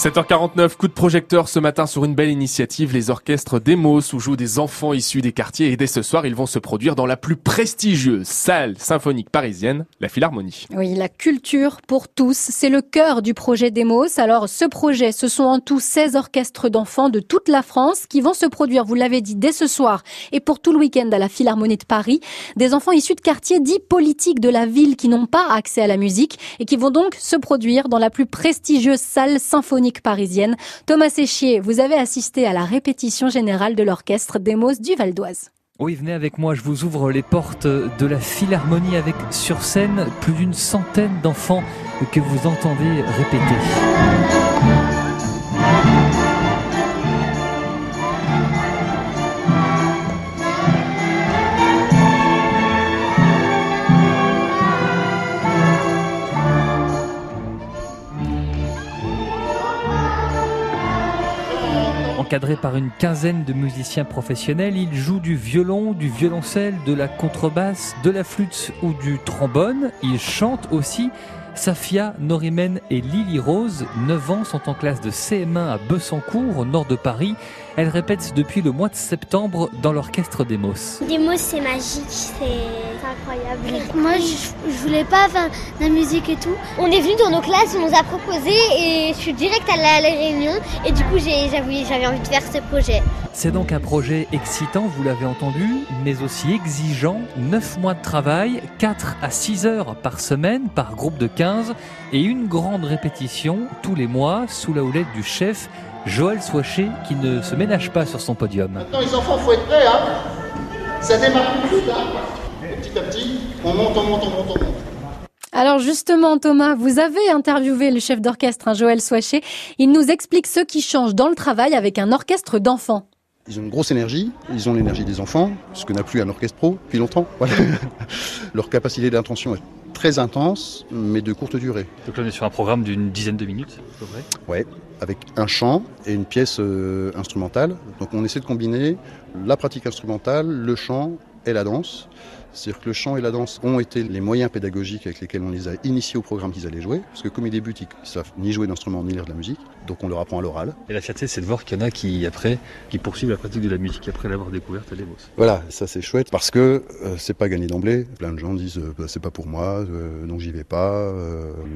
7h49, coup de projecteur ce matin sur une belle initiative, les orchestres Demos où jouent des enfants issus des quartiers et dès ce soir ils vont se produire dans la plus prestigieuse salle symphonique parisienne, la Philharmonie. Oui, la culture pour tous, c'est le cœur du projet Demos. Alors ce projet, ce sont en tout 16 orchestres d'enfants de toute la France qui vont se produire, vous l'avez dit, dès ce soir et pour tout le week-end à la Philharmonie de Paris. Des enfants issus de quartiers dits politiques de la ville qui n'ont pas accès à la musique et qui vont donc se produire dans la plus prestigieuse salle symphonique parisienne. Thomas Séchier, vous avez assisté à la répétition générale de l'orchestre Demos du Val d'Oise. Oui, venez avec moi, je vous ouvre les portes de la Philharmonie avec sur scène plus d'une centaine d'enfants que vous entendez répéter. Encadré par une quinzaine de musiciens professionnels, il joue du violon, du violoncelle, de la contrebasse, de la flûte ou du trombone. Il chante aussi. Safia, Norimen et Lily Rose, 9 ans, sont en classe de CM1 à Bessancourt, au nord de Paris. Elles répètent depuis le mois de septembre dans l'orchestre Demos. Demos, c'est magique, incroyable. Moi, je, voulais pas faire de la musique et tout. On est venu dans nos classes, on nous a proposé et je suis direct à la, réunion. Et du coup, j'avais envie de faire ce projet. C'est donc un projet excitant, vous l'avez entendu, mais aussi exigeant. 9 mois de travail, 4 à 6 heures par semaine, par groupe de 15, et une grande répétition tous les mois sous la houlette du chef Joël Soichet qui ne se ménage pas sur son podium. Maintenant les enfants, faut être prêts, hein Ça démarre tout de suite, hein petit à petit, on monte, on monte, on monte, on monte. Alors justement, Thomas, vous avez interviewé le chef d'orchestre, hein, Joël Soichet. Il nous explique ce qui change dans le travail avec un orchestre d'enfants. Ils ont une grosse énergie, ils ont l'énergie des enfants, ce que n'a plus un orchestre pro depuis longtemps. Leur capacité d'intention est très intense, mais de courte durée. Donc là, on est sur un programme d'une dizaine de minutes, à peu près Ouais, avec un chant et une pièce euh, instrumentale. Donc on essaie de combiner la pratique instrumentale, le chant et la danse. C'est-à-dire que le chant et la danse ont été les moyens pédagogiques avec lesquels on les a initiés au programme qu'ils allaient jouer. Parce que comme ils débutent, ils ne savent ni jouer d'instrument ni lire de la musique. Donc on leur apprend à l'oral. Et la fierté, c'est de voir qu'il y en a qui, après, qui poursuivent la pratique de la musique après l'avoir découverte à l'EVOS. Voilà, ça c'est chouette parce que euh, c'est pas gagné d'emblée. Plein de gens disent euh, bah, c'est pas pour moi, euh, donc j'y vais pas.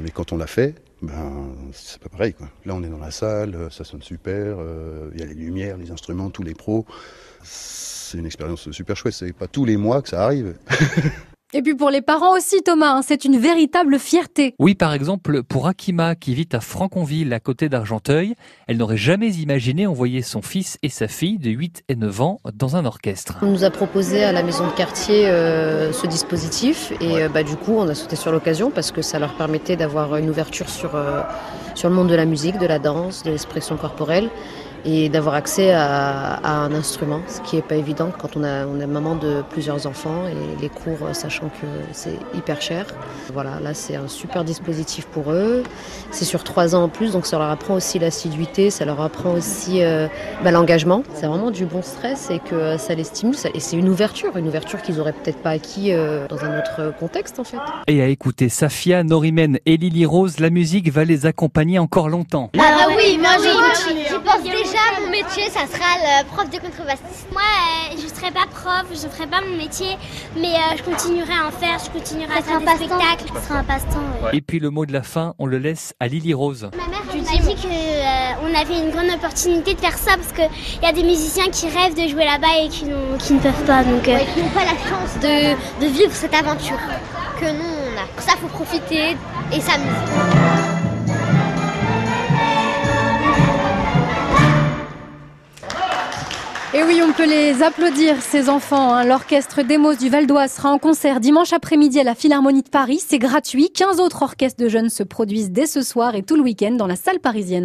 mais quand on l'a fait, ben c'est pas pareil. Quoi. Là on est dans la salle, ça sonne super, il y a les lumières, les instruments, tous les pros c'est une expérience super chouette. C'est pas tous les mois que ça arrive. Et puis pour les parents aussi, Thomas, hein, c'est une véritable fierté. Oui, par exemple, pour Akima, qui vit à Franconville, à côté d'Argenteuil, elle n'aurait jamais imaginé envoyer son fils et sa fille de 8 et 9 ans dans un orchestre. On nous a proposé à la maison de quartier euh, ce dispositif et euh, bah, du coup, on a sauté sur l'occasion parce que ça leur permettait d'avoir une ouverture sur, euh, sur le monde de la musique, de la danse, de l'expression corporelle et d'avoir accès à, un instrument, ce qui n'est pas évident quand on a, on est maman de plusieurs enfants et les cours, sachant que c'est hyper cher. Voilà, là c'est un super dispositif pour eux. C'est sur trois ans en plus, donc ça leur apprend aussi l'assiduité, ça leur apprend aussi euh, bah, l'engagement. C'est vraiment du bon stress et que ça les stimule. et c'est une ouverture, une ouverture qu'ils n'auraient peut-être pas acquis euh, dans un autre contexte en fait. Et à écouter Safia, Norimen et Lily Rose, la musique va les accompagner encore longtemps. Ah, ah oui, moi j'y pense déjà mon métier, ça sera le prof de contrebassiste. Moi, euh, je ne serai pas prof, je ne ferai pas mon métier, mais euh, je continuerai à en faire, je continuerai à faire des spectacles. Ce sera un passe-temps. Et puis le mot de la fin, on le laisse à Lily Rose. Ma mère m'a dit qu'on euh, avait une grande opportunité de faire ça parce qu'il y a des musiciens qui rêvent de jouer là-bas et qui, qui, ne peuvent pas. Donc, qui n'ont pas la chance de, de, vivre cette aventure que nous on a. Pour ça, il faut profiter et s'amuser. Oui, on peut les applaudir, ces enfants. Hein. L'orchestre Demos du Val d'Oise sera en concert dimanche après-midi à la Philharmonie de Paris. C'est gratuit. 15 autres orchestres de jeunes se produisent dès ce soir et tout le week-end dans la salle parisienne.